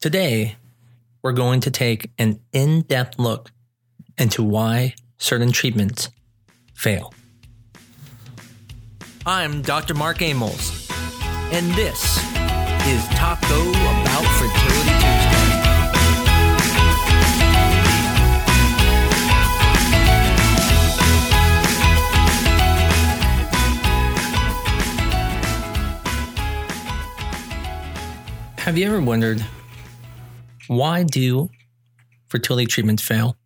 Today, we're going to take an in depth look into why certain treatments fail. I'm Dr. Mark Amols, and this is Taco About Fertility Tuesday. Have you ever wondered why do fertility treatments fail?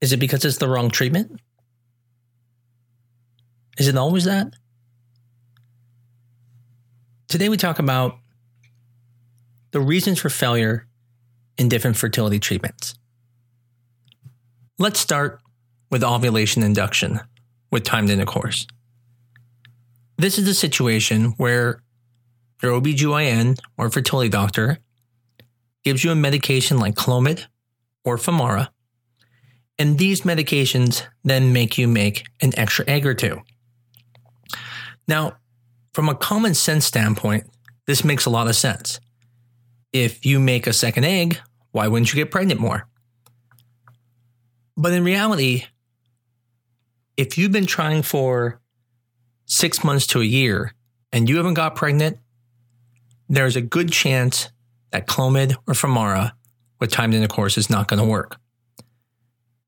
Is it because it's the wrong treatment? Is it always that? Today we talk about the reasons for failure in different fertility treatments. Let's start with ovulation induction with timed intercourse. This is a situation where your OBGYN or fertility doctor gives you a medication like Clomid or Femara, and these medications then make you make an extra egg or two. Now, from a common sense standpoint, this makes a lot of sense. If you make a second egg, why wouldn't you get pregnant more? But in reality, if you've been trying for six months to a year and you haven't got pregnant, there's a good chance that Clomid or Femara with timed intercourse is not going to work.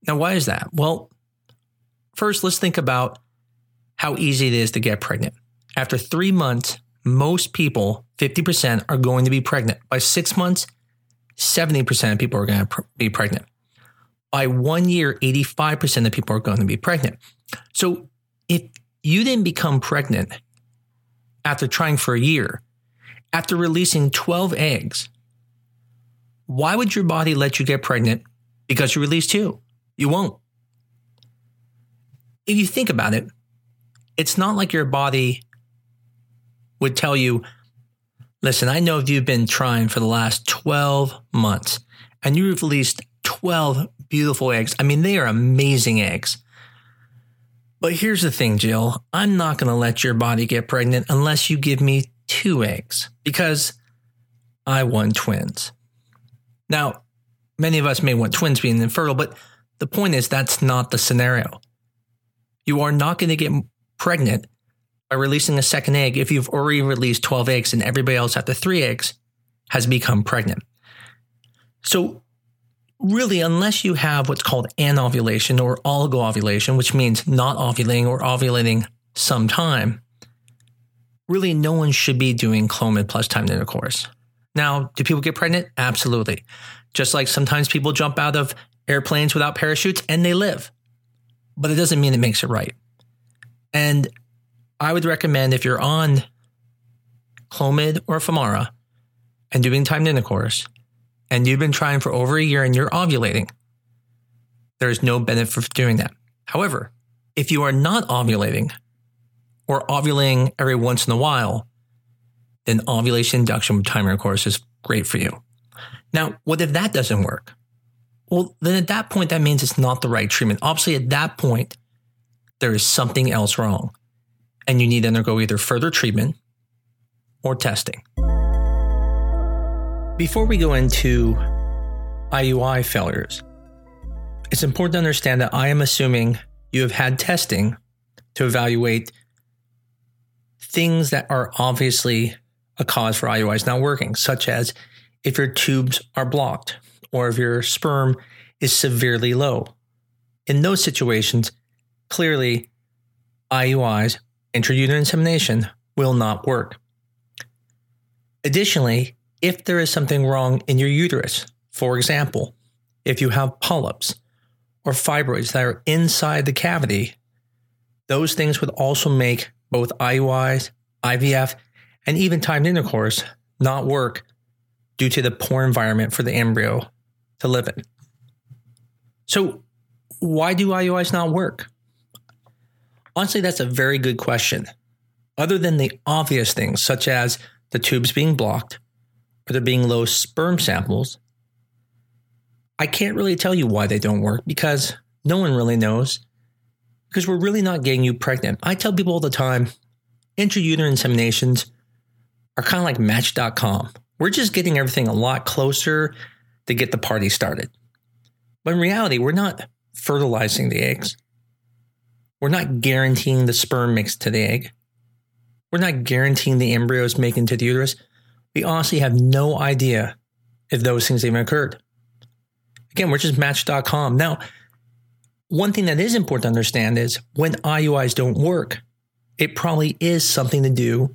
Now, why is that? Well, first, let's think about how easy it is to get pregnant. After three months, most people, 50%, are going to be pregnant. By six months, 70% of people are going to pr- be pregnant. By one year, 85% of people are going to be pregnant. So if you didn't become pregnant after trying for a year, after releasing 12 eggs, why would your body let you get pregnant because you released two? You won't. If you think about it, it's not like your body would tell you, listen, I know you've been trying for the last 12 months and you've released 12 beautiful eggs. I mean, they are amazing eggs. But here's the thing, Jill. I'm not going to let your body get pregnant unless you give me two eggs because I want twins. Now, many of us may want twins being infertile, but the point is that's not the scenario. You are not going to get pregnant by releasing a second egg if you've already released 12 eggs and everybody else after three eggs has become pregnant. So, really, unless you have what's called anovulation or oligoovulation, which means not ovulating or ovulating sometime, really no one should be doing Clomid plus timed intercourse. Now, do people get pregnant? Absolutely. Just like sometimes people jump out of airplanes without parachutes and they live. But it doesn't mean it makes it right. And I would recommend if you're on Clomid or Femara and doing timed intercourse and you've been trying for over a year and you're ovulating, there's no benefit for doing that. However, if you are not ovulating or ovulating every once in a while, then ovulation induction with timed intercourse is great for you. Now, what if that doesn't work? Well, then at that point, that means it's not the right treatment. Obviously, at that point, there is something else wrong, and you need to undergo either further treatment or testing. Before we go into IUI failures, it's important to understand that I am assuming you have had testing to evaluate things that are obviously a cause for IUIs not working, such as if your tubes are blocked or if your sperm is severely low. In those situations, clearly IUIs, intrauterine insemination, will not work. Additionally, if there is something wrong in your uterus, for example, if you have polyps or fibroids that are inside the cavity, those things would also make both IUIs, IVF, and even timed intercourse not work due to the poor environment for the embryo to live in. So, why do IUIs not work? Honestly, that's a very good question. Other than the obvious things, such as the tubes being blocked or there being low sperm samples, I can't really tell you why they don't work because no one really knows. Because we're really not getting you pregnant. I tell people all the time intrauterine inseminations are kind of like match.com We're just getting everything a lot closer to get the party started. But in reality, we're not fertilizing the eggs. We're not guaranteeing the sperm makes to the egg. We're not guaranteeing the embryos make into the uterus. We honestly have no idea if those things even occurred. Again, we're just match.com. Now, one thing that is important to understand is when IUIs don't work, it probably is something to do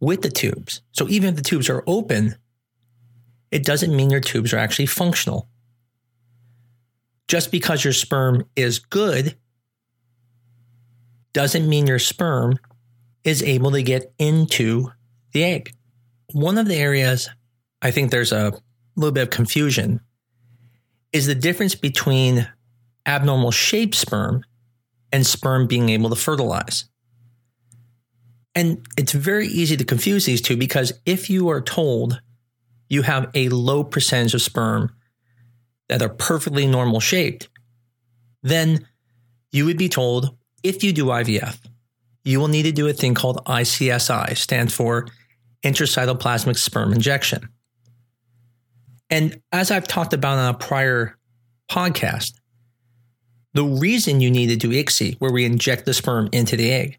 with the tubes. So even if the tubes are open, it doesn't mean your tubes are actually functional. Just because your sperm is good doesn't mean your sperm is able to get into the egg. One of the areas I think there's a little bit of confusion is the difference between abnormal shaped sperm and sperm being able to fertilize. And it's very easy to confuse these two because if you are told you have a low percentage of sperm that are perfectly normal shaped, then you would be told if you do IVF, you will need to do a thing called ICSI, stands for intracytoplasmic sperm injection. And as I've talked about on a prior podcast, the reason you need to do ICSI, where we inject the sperm into the egg,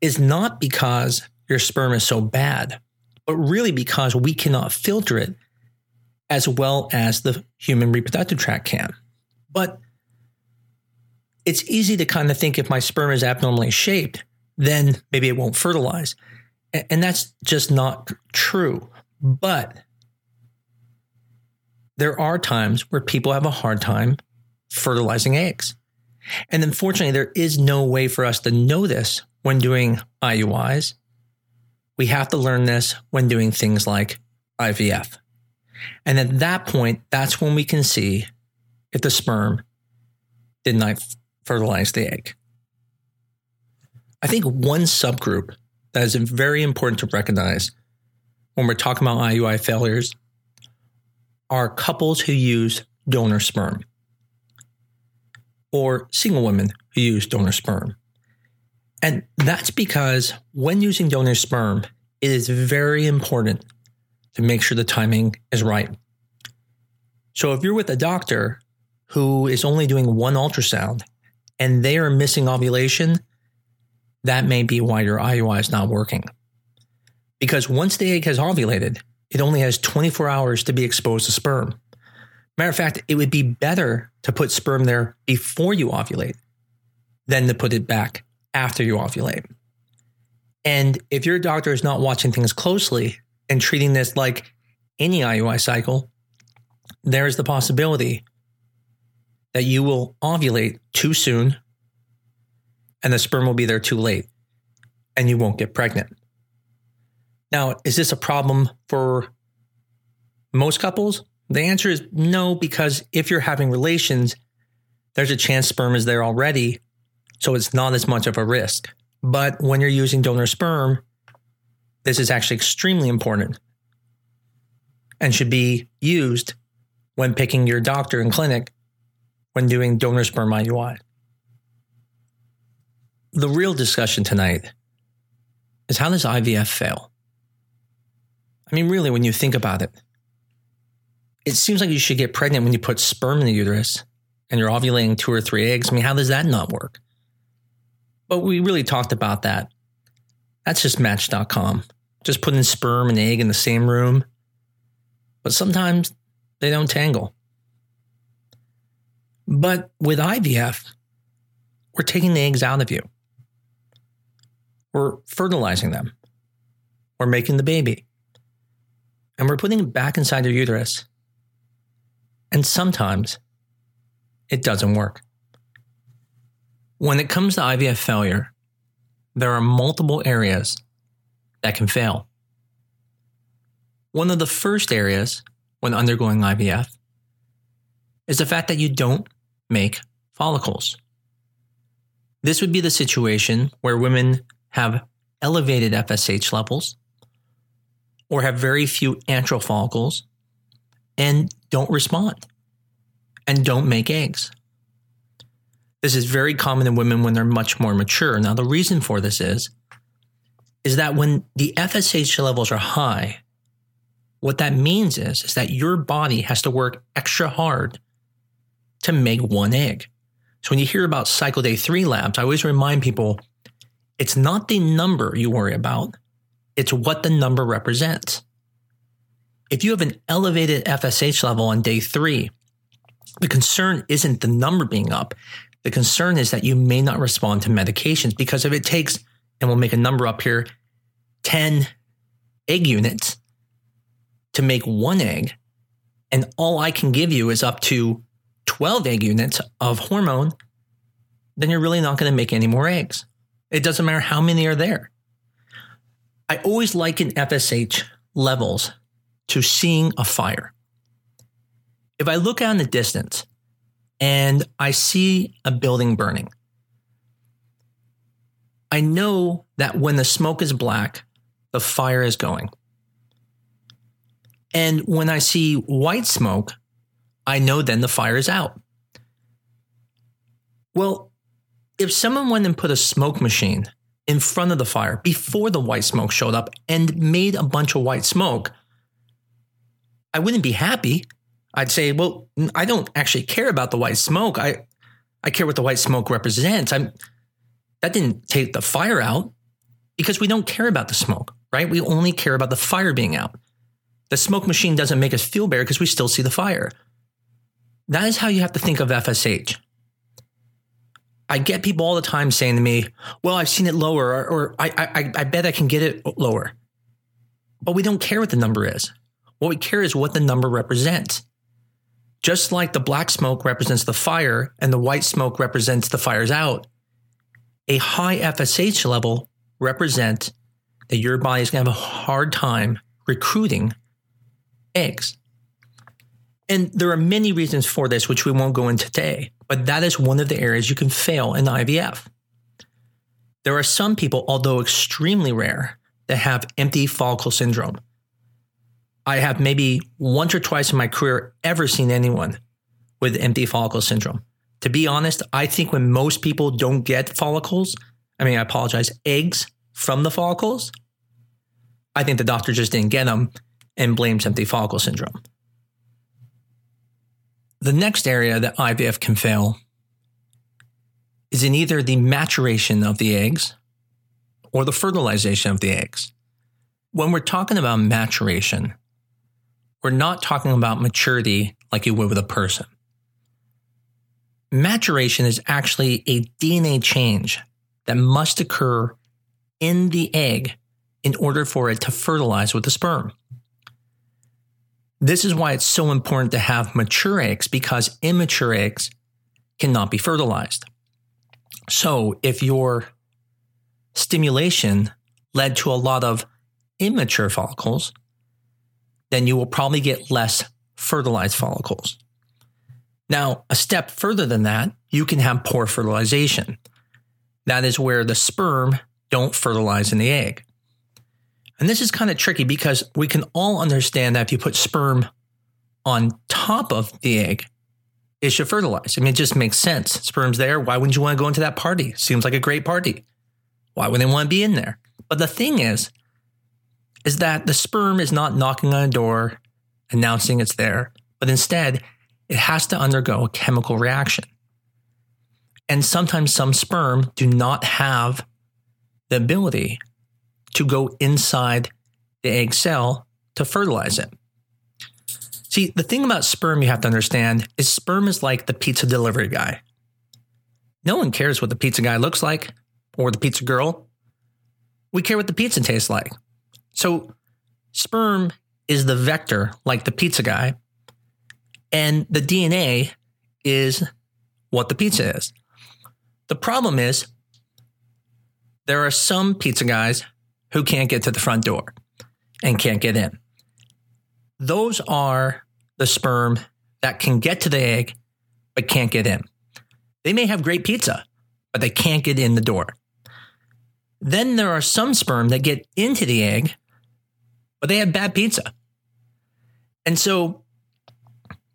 is not because your sperm is so bad, but really because we cannot filter it as well as the human reproductive tract can. But it's easy to kind of think if my sperm is abnormally shaped, then maybe it won't fertilize. And that's just not true. But there are times where people have a hard time fertilizing eggs. And unfortunately, there is no way for us to know this when doing IUIs. We have to learn this when doing things like IVF. And at that point, that's when we can see if the sperm did not fertilize the egg. I think one subgroup that is very important to recognize when we're talking about IUI failures are couples who use donor sperm or single women who use donor sperm. And that's because when using donor sperm, it is very important to make sure the timing is right. So if you're with a doctor who is only doing one ultrasound and they are missing ovulation, that may be why your IUI is not working. Because once the egg has ovulated, it only has 24 hours to be exposed to sperm. Matter of fact, it would be better to put sperm there before you ovulate than to put it back after you ovulate. And if your doctor is not watching things closely and treating this like any IUI cycle, there's the possibility that you will ovulate too soon and the sperm will be there too late and you won't get pregnant. Now, is this a problem for most couples? The answer is no, because if you're having relations, there's a chance sperm is there already. So it's not as much of a risk. But when you're using donor sperm, this is actually extremely important and should be used when picking your doctor and clinic when doing donor sperm IUI. The real discussion tonight is how does IVF fail? I mean, really, when you think about it, it seems like you should get pregnant when you put sperm in the uterus and you're ovulating two or three eggs. I mean, how does that not work? But we really talked about that. That's just match.com. Just putting sperm and egg in the same room. But sometimes they don't tangle. But with IVF, we're taking the eggs out of you. We're fertilizing them. We're making the baby. And we're putting it back inside your uterus. And sometimes it doesn't work. When it comes to IVF failure, there are multiple areas that can fail. One of the first areas when undergoing IVF is the fact that you don't make follicles. This would be the situation where women have elevated FSH levels or have very few antral follicles and don't respond and don't make eggs. This is very common in women when they're much more mature. Now, the reason for this is, is that when the FSH levels are high, what that means is, is that your body has to work extra hard to make one egg. So when you hear about cycle day three labs, I always remind people it's not the number you worry about, it's what the number represents. If you have an elevated FSH level on day three, the concern isn't the number being up. The concern is that you may not respond to medications because if it takes, and we'll make a number up here, 10 egg units to make one egg, and all I can give you is up to 12 egg units of hormone, then you're really not going to make any more eggs. It doesn't matter how many are there. I always liken FSH levels to seeing a fire. If I look out in the distance and I see a building burning, I know that when the smoke is black, the fire is going. And when I see white smoke, I know then the fire is out. Well, if someone went and put a smoke machine in front of the fire before the white smoke showed up and made a bunch of white smoke, I wouldn't be happy. I'd say, well, I don't actually care about the white smoke. I, I care what the white smoke represents. I'm, that didn't take the fire out because we don't care about the smoke, right? We only care about the fire being out. The smoke machine doesn't make us feel better because we still see the fire. That is how you have to think of FSH. I get people all the time saying to me, well, I've seen it lower, or, or I, I, I bet I can get it lower. But we don't care what the number is. What we care is what the number represents. Just like the black smoke represents the fire and the white smoke represents the fire's out, a high FSH level represents that your body is going to have a hard time recruiting eggs. And there are many reasons for this, which we won't go into today, but that is one of the areas you can fail in IVF. There are some people, although extremely rare, that have empty follicle syndrome. I have maybe once or twice in my career ever seen anyone with empty follicle syndrome. To be honest, I think when most people don't get follicles, I mean, I apologize, eggs from the follicles, I think the doctor just didn't get them and blames empty follicle syndrome. The next area that IVF can fail is in either the maturation of the eggs or the fertilization of the eggs. When we're talking about maturation, we're not talking about maturity like you would with a person. Maturation is actually a DNA change that must occur in the egg in order for it to fertilize with the sperm. This is why it's so important to have mature eggs because immature eggs cannot be fertilized. So if your stimulation led to a lot of immature follicles, then you will probably get less fertilized follicles. Now, a step further than that, you can have poor fertilization. That is where the sperm don't fertilize in the egg. And this is kind of tricky because we can all understand that if you put sperm on top of the egg, it should fertilize. I mean, it just makes sense. Sperm's there. Why wouldn't you want to go into that party? Seems like a great party. Why would they want to be in there? But the thing is, is that the sperm is not knocking on a door announcing it's there, but instead it has to undergo a chemical reaction. And sometimes some sperm do not have the ability to go inside the egg cell to fertilize it. See, the thing about sperm you have to understand is sperm is like the pizza delivery guy. No one cares what the pizza guy looks like or the pizza girl. We care what the pizza tastes like. So, sperm is the vector like the pizza guy, and the DNA is what the pizza is. The problem is there are some pizza guys who can't get to the front door and can't get in. Those are the sperm that can get to the egg but can't get in. They may have great pizza, but they can't get in the door. Then there are some sperm that get into the egg, but they have bad pizza. And so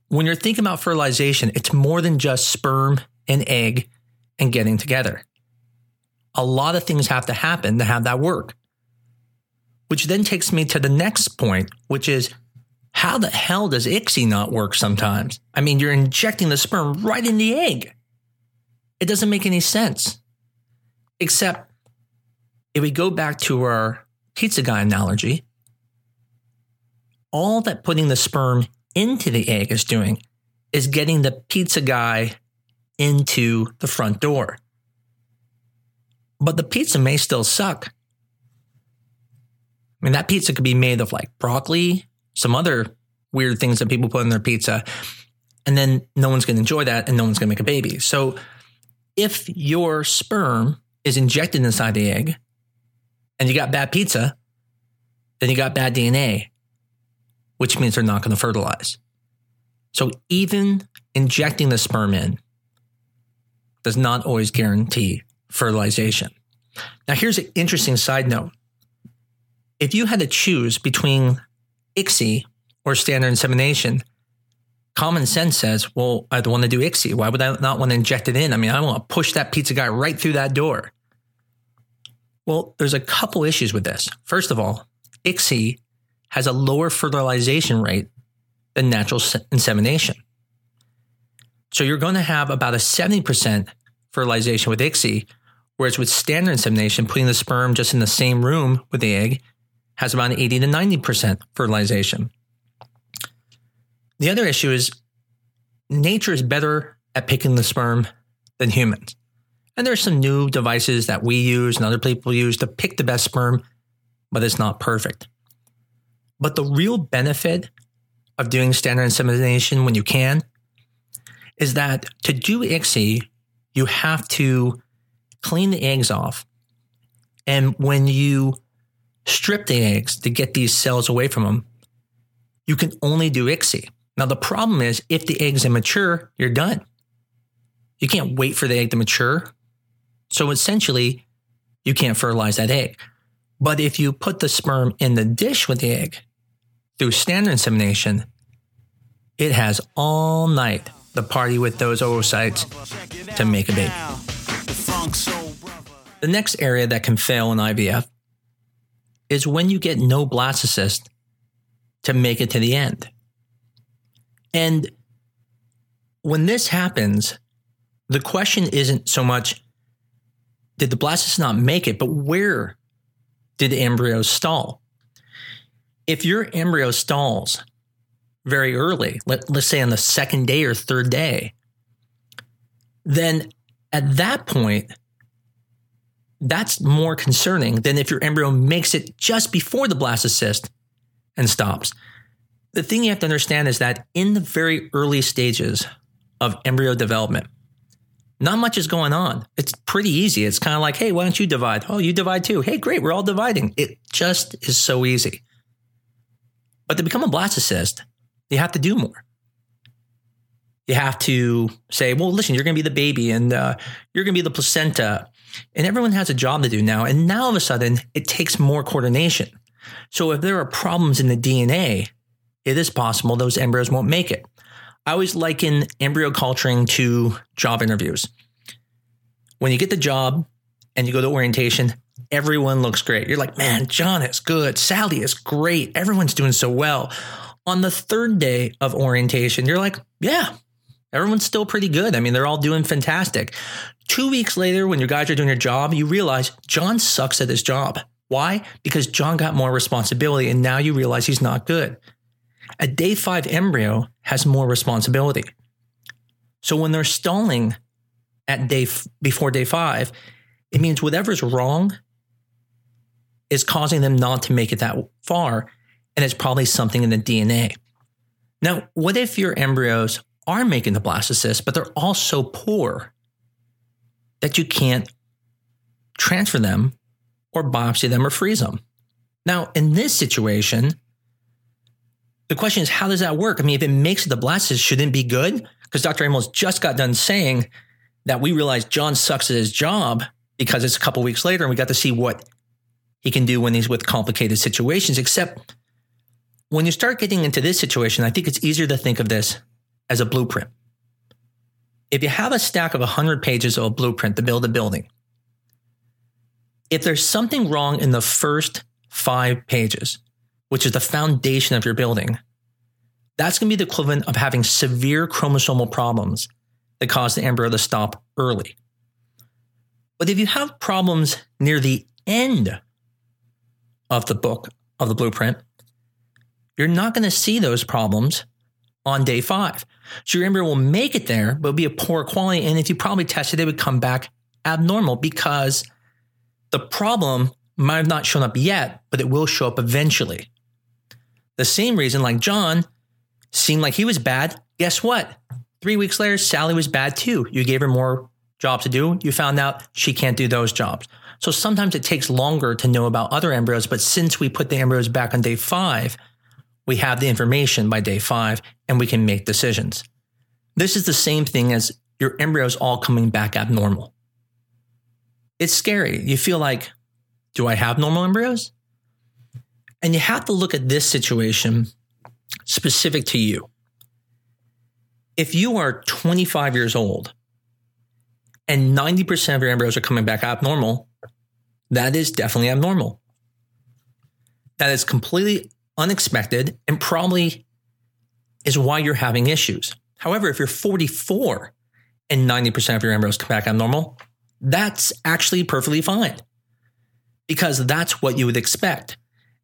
when you're thinking about fertilization, it's more than just sperm and egg and getting together. A lot of things have to happen to have that work which then takes me to the next point, which is how the hell does ICSI not work sometimes? I mean, you're injecting the sperm right in the egg. It doesn't make any sense. Except if we go back to our pizza guy analogy, all that putting the sperm into the egg is doing is getting the pizza guy into the front door. But the pizza may still suck. I mean, that pizza could be made of like broccoli, some other weird things that people put in their pizza, and then no one's going to enjoy that and no one's going to make a baby. So if your sperm is injected inside the egg and you got bad pizza, then you got bad DNA, which means they're not going to fertilize. So even injecting the sperm in does not always guarantee fertilization. Now, here's an interesting side note. If you had to choose between ICSI or standard insemination, common sense says, well, I'd want to do ICSI. Why would I not want to inject it in? I mean, I want to push that pizza guy right through that door. Well, there's a couple issues with this. First of all, ICSI has a lower fertilization rate than natural insemination. So you're going to have about a 70% fertilization with ICSI, whereas with standard insemination, putting the sperm just in the same room with the egg has about 80 to 90% fertilization. The other issue is nature is better at picking the sperm than humans. And there's some new devices that we use and other people use to pick the best sperm, but it's not perfect. But the real benefit of doing standard insemination when you can is that to do ICSI, you have to clean the eggs off. And when you strip the eggs to get these cells away from them, you can only do ICSI. Now, the problem is if the egg's immature, you're done. You can't wait for the egg to mature. So essentially, you can't fertilize that egg. But if you put the sperm in the dish with the egg through standard insemination, it has all night the party with those oocytes to make a baby. The next area that can fail in IVF is when you get no blastocyst to make it to the end. And when this happens, the question isn't so much did the blastocyst not make it, but where did the embryo stall? If your embryo stalls very early, let, let's say on the second day or third day, then at that point, that's more concerning than if your embryo makes it just before the blastocyst and stops. The thing you have to understand is that in the very early stages of embryo development, not much is going on. It's pretty easy. It's kind of like, hey, why don't you divide? Oh, you divide too. Hey, great, we're all dividing. It just is so easy. But to become a blastocyst, you have to do more. You have to say, well, listen, you're going to be the baby and uh, you're going to be the placenta. And everyone has a job to do now. And now all of a sudden, it takes more coordination. So if there are problems in the DNA, it is possible those embryos won't make it. I always liken embryo culturing to job interviews. When you get the job and you go to orientation, everyone looks great. You're like, man, John is good. Sally is great. Everyone's doing so well. On the third day of orientation, you're like, yeah, everyone's still pretty good. I mean, they're all doing fantastic. Two weeks later, when your guys are doing your job, you realize John sucks at his job. Why? Because John got more responsibility and now you realize he's not good. A day five embryo has more responsibility. So when they're stalling at day f- before day five, it means whatever's wrong is causing them not to make it that far and it's probably something in the DNA. Now, what if your embryos are making the blastocyst, but they're all so poor that you can't transfer them or biopsy them or freeze them? Now, in this situation, the question is, how does that work? I mean, if it makes the blastocyst, shouldn't it be good? Because Dr. Amols just got done saying that we realized John sucks at his job because it's a couple weeks later and we got to see what he can do when he's with complicated situations, except when you start getting into this situation, I think it's easier to think of this as a blueprint. If you have a stack of 100 pages of a blueprint to build a building, if there's something wrong in the first five pages, which is the foundation of your building, That's going to be the equivalent of having severe chromosomal problems that cause the embryo to stop early. But if you have problems near the end of the book, of the blueprint, you're not going to see those problems on day five. So your embryo will make it there, but be a poor quality. And if you probably tested it, it would come back abnormal because the problem might have not shown up yet, but it will show up eventually. The same reason, like John, seemed like he was bad. Guess what? Three weeks later, Sally was bad too. You gave her more jobs to do. You found out she can't do those jobs. So sometimes it takes longer to know about other embryos. But since we put the embryos back on day five, we have the information by day five and we can make decisions. This is the same thing as your embryos all coming back abnormal. It's scary. You feel like, do I have normal embryos? And you have to look at this situation specific to you. If you are 25 years old and 90% of your embryos are coming back abnormal, that is definitely abnormal. That is completely unexpected and probably is why you're having issues. However, if you're 44 and 90% of your embryos come back abnormal, that's actually perfectly fine because that's what you would expect.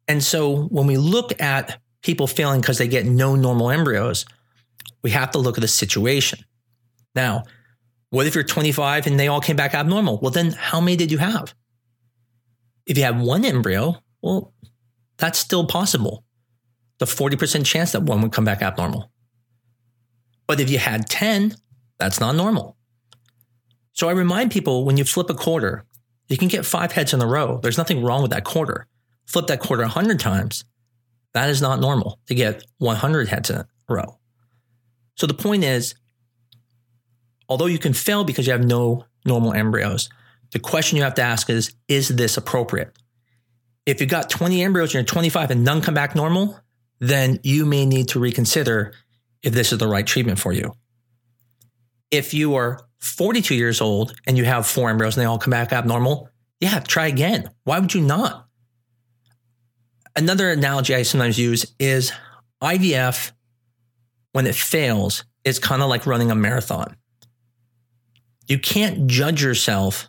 And so when we look at people failing because they get no normal embryos, we have to look at the situation. Now, what if you're 25 and they all came back abnormal? Well, then how many did you have? If you have one embryo, well, that's still possible. The 40% chance that one would come back abnormal. But if you had 10, that's not normal. So I remind people when you flip a quarter, you can get five heads in a row. There's nothing wrong with that quarter. Flip that quarter 100 times, that is not normal to get 100 heads in a row. So the point is, although you can fail because you have no normal embryos, the question you have to ask is, is this appropriate? If you got 20 embryos and you're 25 and none come back normal, then you may need to reconsider if this is the right treatment for you. If you are 42 years old and you have four embryos and they all come back abnormal, yeah, try again. Why would you not? Another analogy I sometimes use is IVF, when it fails, is kind of like running a marathon. You can't judge yourself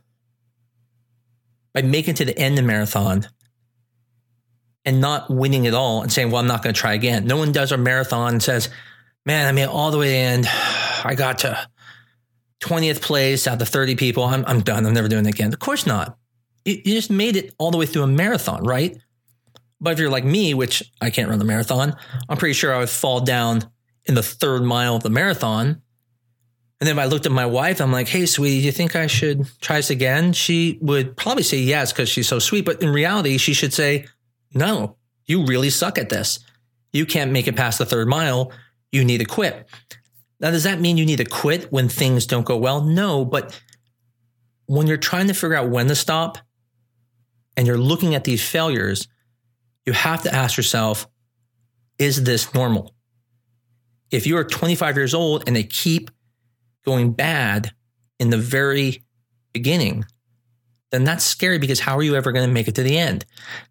by making it to the end of the marathon and not winning at all and saying, well, I'm not going to try again. No one does a marathon and says, man, I made all the way to the end. I got to 20th place out of 30 people. I'm, I'm done. I'm never doing it again. Of course not. You, you just made it all the way through a marathon, right? But if you're like me, which I can't run the marathon, I'm pretty sure I would fall down in the third mile of the marathon. And then if I looked at my wife, I'm like, hey, sweetie, do you think I should try this again? She would probably say yes because she's so sweet. But in reality, she should say, no, you really suck at this. You can't make it past the third mile. You need to quit. Now, does that mean you need to quit when things don't go well? No, but when you're trying to figure out when to stop and you're looking at these failures, you have to ask yourself, is this normal? If you are 25 years old and they keep going bad in the very beginning, then that's scary because how are you ever going to make it to the end?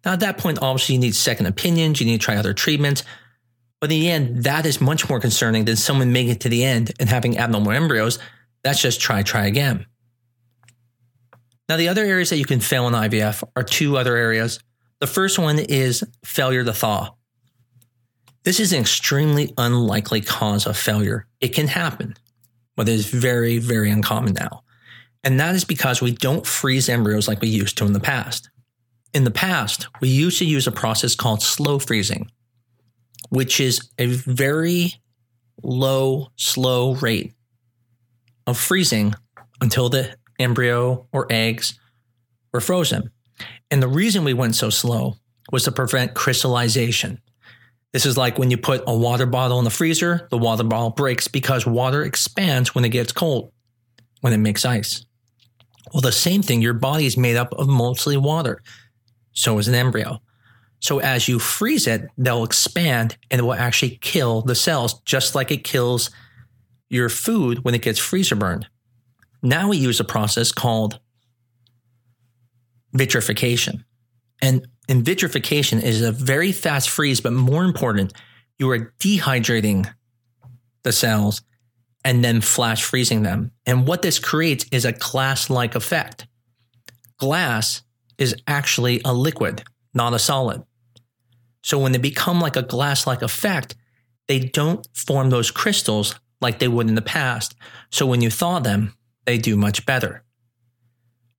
Now, at that point, obviously, you need second opinions, you need to try other treatments. But in the end, that is much more concerning than someone making it to the end and having abnormal embryos. That's just try, try again. Now, the other areas that you can fail in IVF are two other areas the first one is failure to thaw. This is an extremely unlikely cause of failure. It can happen, it is very, very uncommon now. And that is because we don't freeze embryos like we used to in the past. In the past, we used to use a process called slow freezing, which is a very low, slow rate of freezing until the embryo or eggs were frozen. And the reason we went so slow was to prevent crystallization. This is like when you put a water bottle in the freezer, the water bottle breaks because water expands when it gets cold, when it makes ice. Well, the same thing, your body is made up of mostly water. So is an embryo. So as you freeze it, they'll expand and it will actually kill the cells, just like it kills your food when it gets freezer burned. Now we use a process called vitrification. And, and vitrification is a very fast freeze, but more important, you are dehydrating the cells and then flash freezing them. And what this creates is a glass like effect. Glass is actually a liquid, not a solid. So when they become like a glass like effect, they don't form those crystals like they would in the past. So when you thaw them, they do much better.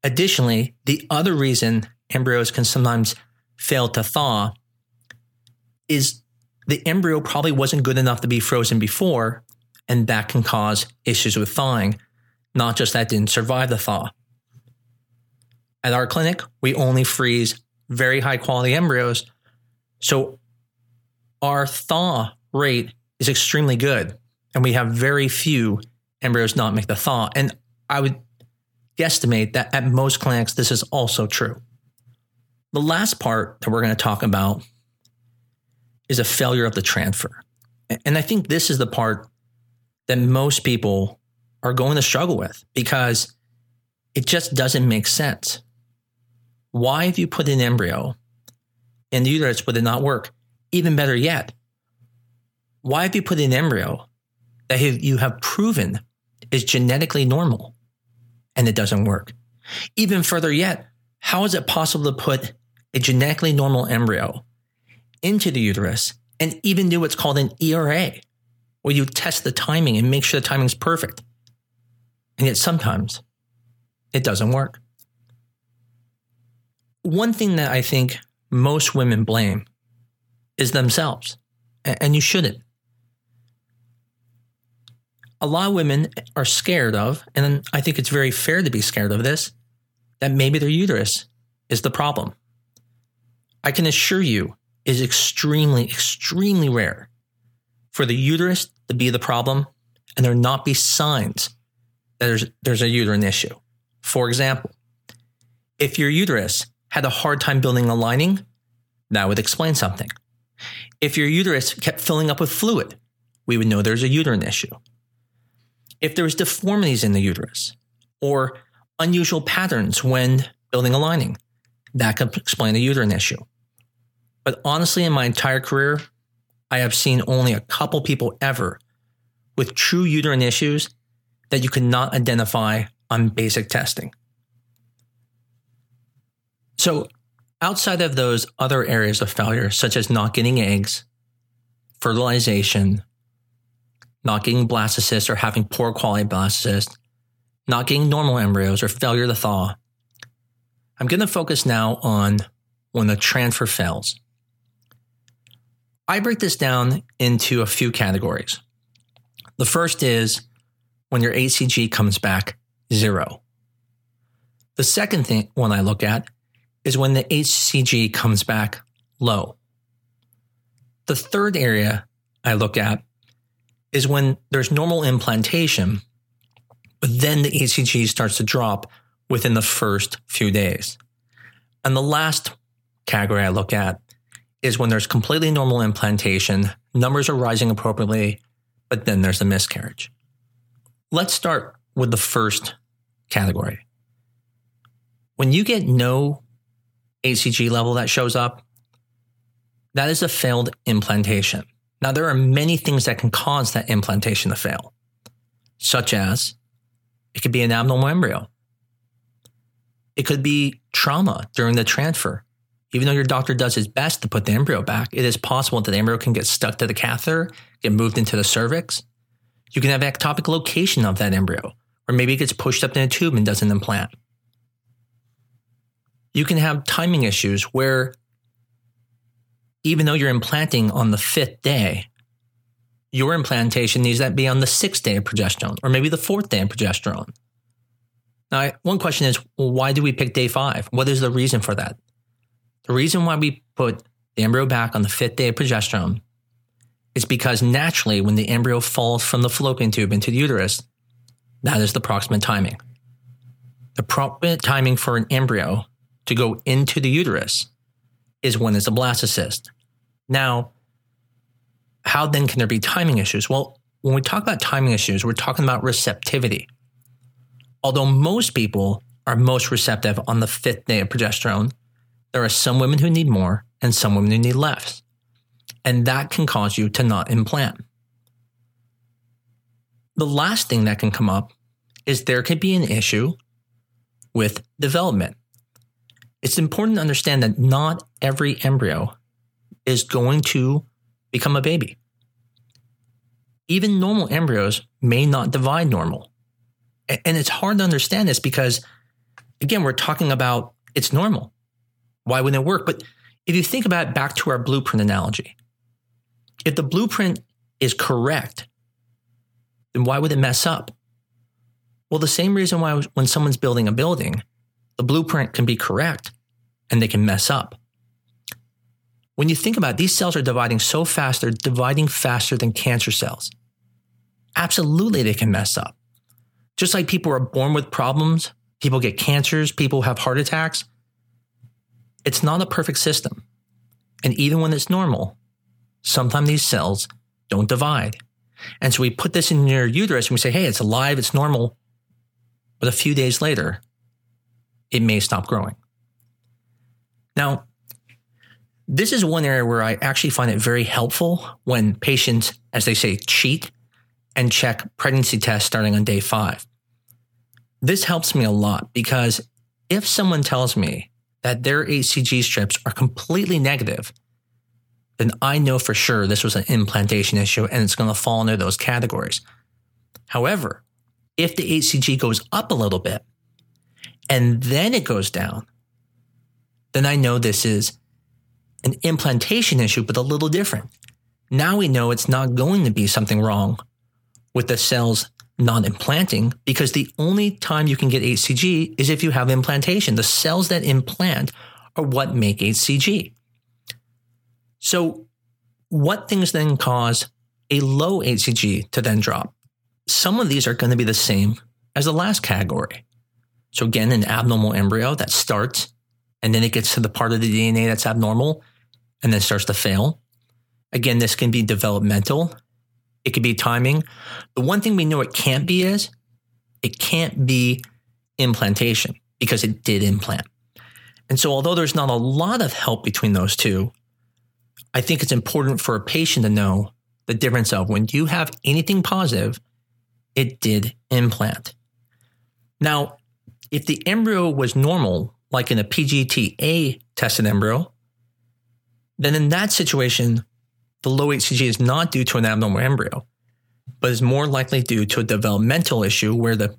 Additionally, the other reason embryos can sometimes fail to thaw is the embryo probably wasn't good enough to be frozen before, and that can cause issues with thawing, not just that didn't survive the thaw. At our clinic, we only freeze very high quality embryos, so our thaw rate is extremely good, and we have very few embryos not make the thaw. And I would guesstimate that at most clinics, this is also true. The last part that we're going to talk about is a failure of the transfer. And I think this is the part that most people are going to struggle with because it just doesn't make sense. Why have you put an embryo in the uterus would it not work? Even better yet, why have you put an embryo that you have proven is genetically normal and it doesn't work? Even further yet, how is it possible to put a genetically normal embryo into the uterus and even do what's called an ERA, where you test the timing and make sure the timing is perfect? And yet sometimes it doesn't work. One thing that I think most women blame is themselves, and you shouldn't. A lot of women are scared of, and I think it's very fair to be scared of this, that maybe their uterus is the problem. I can assure you is extremely, extremely rare for the uterus to be the problem and there not be signs that there's, there's a uterine issue. For example, if your uterus had a hard time building a lining, that would explain something. If your uterus kept filling up with fluid, we would know there's a uterine issue. If there was deformities in the uterus or unusual patterns when building a lining, that could explain a uterine issue. But honestly, in my entire career, I have seen only a couple people ever with true uterine issues that you cannot identify on basic testing. So, outside of those other areas of failure, such as not getting eggs, fertilization, not getting blastocysts or having poor quality blastocysts, not getting normal embryos or failure to thaw, I'm going to focus now on when the transfer fails. I break this down into a few categories. The first is when your HCG comes back zero. The second thing one I look at is when the HCG comes back low. The third area I look at is when there's normal implantation, but then the HCG starts to drop within the first few days. And the last category I look at is when there's completely normal implantation, numbers are rising appropriately, but then there's a miscarriage. Let's start with the first category. When you get no HCG level that shows up, that is a failed implantation. Now, there are many things that can cause that implantation to fail, such as it could be an abnormal embryo. It could be trauma during the transfer. Even though your doctor does his best to put the embryo back, it is possible that the embryo can get stuck to the catheter, get moved into the cervix. You can have ectopic location of that embryo, or maybe it gets pushed up in a tube and doesn't implant. You can have timing issues where even though you're implanting on the fifth day, your implantation needs that be on the sixth day of progesterone, or maybe the fourth day of progesterone. Now, one question is, why do we pick day five? What is the reason for that? The reason why we put the embryo back on the fifth day of progesterone is because naturally, when the embryo falls from the fallopian tube into the uterus, that is the proximate timing. The proximate timing for an embryo to go into the uterus is when it's a blastocyst. Now, how then can there be timing issues? Well, when we talk about timing issues, we're talking about receptivity. Although most people are most receptive on the fifth day of progesterone, there are some women who need more and some women who need less. And that can cause you to not implant. The last thing that can come up is there could be an issue with development. It's important to understand that not every embryo is going to become a baby. Even normal embryos may not divide normal. And it's hard to understand this because, again, we're talking about it's normal. Why wouldn't it work? But if you think about it back to our blueprint analogy, if the blueprint is correct, then why would it mess up? Well, the same reason why when someone's building a building, the blueprint can be correct and they can mess up. When you think about it, these cells are dividing so fast, they're dividing faster than cancer cells. Absolutely, they can mess up. Just like people are born with problems, people get cancers, people have heart attacks. It's not a perfect system. And even when it's normal, sometimes these cells don't divide. And so we put this in your uterus and we say, hey, it's alive, it's normal. But a few days later, it may stop growing. Now, this is one area where I actually find it very helpful when patients, as they say, cheat and check pregnancy tests starting on day five. This helps me a lot because if someone tells me that their HCG strips are completely negative, then I know for sure this was an implantation issue and it's going to fall under those categories. However, if the HCG goes up a little bit and then it goes down, then I know this is an implantation issue, but a little different. Now we know it's not going to be something wrong with the cells not implanting because the only time you can get HCG is if you have implantation. The cells that implant are what make HCG. So, what things then cause a low HCG to then drop? Some of these are going to be the same as the last category. So, again, an abnormal embryo that starts and then it gets to the part of the DNA that's abnormal and then starts to fail. Again, this can be developmental. It could be timing. The one thing we know it can't be is it can't be implantation because it did implant. And so, although there's not a lot of help between those two, I think it's important for a patient to know the difference of when you have anything positive, it did implant. Now, if the embryo was normal, like in a PGTA tested embryo, then in that situation, the low HCG is not due to an abnormal embryo, but is more likely due to a developmental issue where the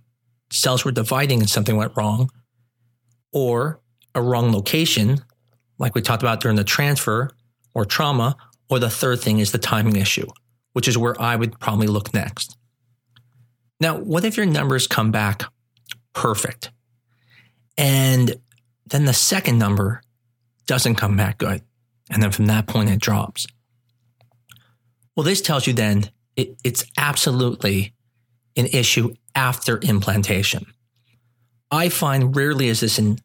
cells were dividing and something went wrong, or a wrong location, like we talked about during the transfer or trauma, or the third thing is the timing issue, which is where I would probably look next. Now, what if your numbers come back perfect? And then the second number doesn't come back good. And then from that point, it drops. Well, this tells you then it, it's absolutely an issue after implantation. I find rarely is this an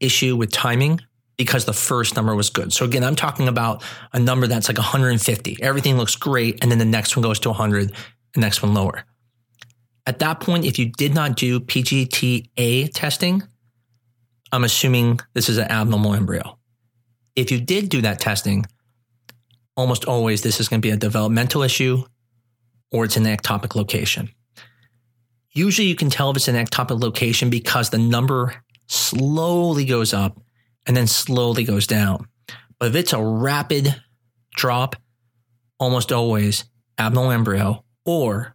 issue with timing because the first number was good. So again, I'm talking about a number that's like 150. Everything looks great. And then the next one goes to 100, the next one lower. At that point, if you did not do PGTA testing, I'm assuming this is an abnormal embryo. If you did do that testing, almost always this is going to be a developmental issue or it's an ectopic location. Usually you can tell if it's an ectopic location because the number slowly goes up and then slowly goes down. But if it's a rapid drop, almost always abnormal embryo, or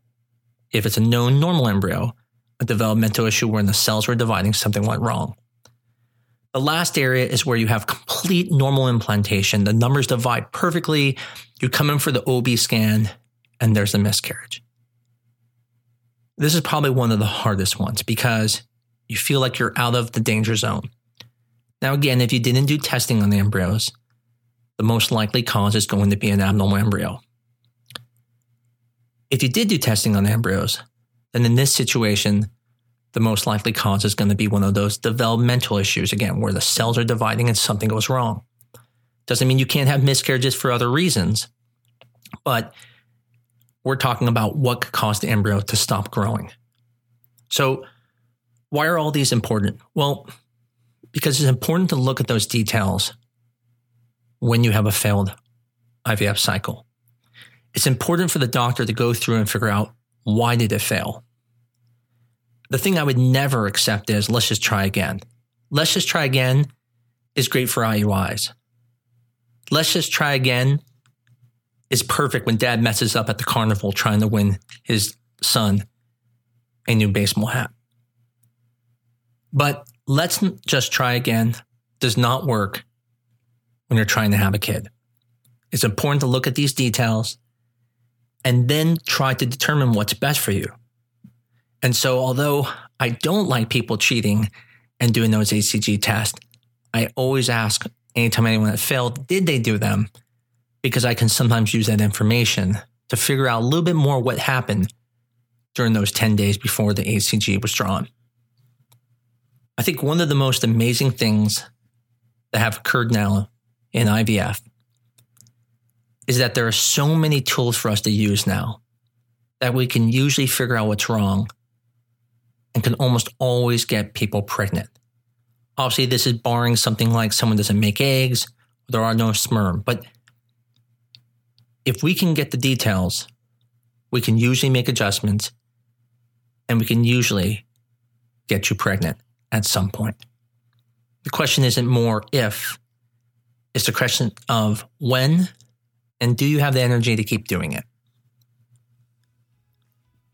if it's a known normal embryo, a developmental issue where the cells were dividing, something went wrong. The last area is where you have complete normal implantation. The numbers divide perfectly. You come in for the OB scan and there's a miscarriage. This is probably one of the hardest ones because you feel like you're out of the danger zone. Now, again, if you didn't do testing on the embryos, the most likely cause is going to be an abnormal embryo. If you did do testing on the embryos, then in this situation, the most likely cause is going to be one of those developmental issues, again, where the cells are dividing and something goes wrong. Doesn't mean you can't have miscarriages for other reasons, but we're talking about what could cause the embryo to stop growing. So, why are all these important? Well, because it's important to look at those details when you have a failed IVF cycle. It's important for the doctor to go through and figure out why did it fail. The thing I would never accept is let's just try again. Let's just try again is great for IUIs. Let's just try again is perfect when dad messes up at the carnival trying to win his son a new baseball hat. But let's just try again does not work when you're trying to have a kid. It's important to look at these details and then try to determine what's best for you. And so, although I don't like people cheating and doing those HCG tests, I always ask anytime anyone that failed, did they do them? Because I can sometimes use that information to figure out a little bit more what happened during those 10 days before the HCG was drawn. I think one of the most amazing things that have occurred now in IVF is that there are so many tools for us to use now that we can usually figure out what's wrong and can almost always get people pregnant. Obviously, this is barring something like someone doesn't make eggs, there are no sperm. But if we can get the details, we can usually make adjustments and we can usually get you pregnant at some point. The question isn't more if, it's the question of when and do you have the energy to keep doing it?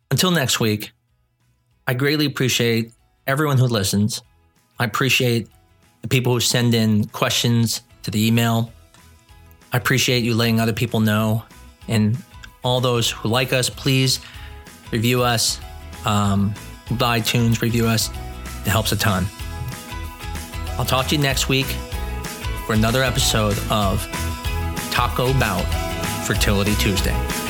Until next week, I greatly appreciate everyone who listens. I appreciate the people who send in questions to the email. I appreciate you letting other people know. And all those who like us, please review us, um, iTunes, review us. It helps a ton. I'll talk to you next week for another episode of Taco Bout Fertility Tuesday.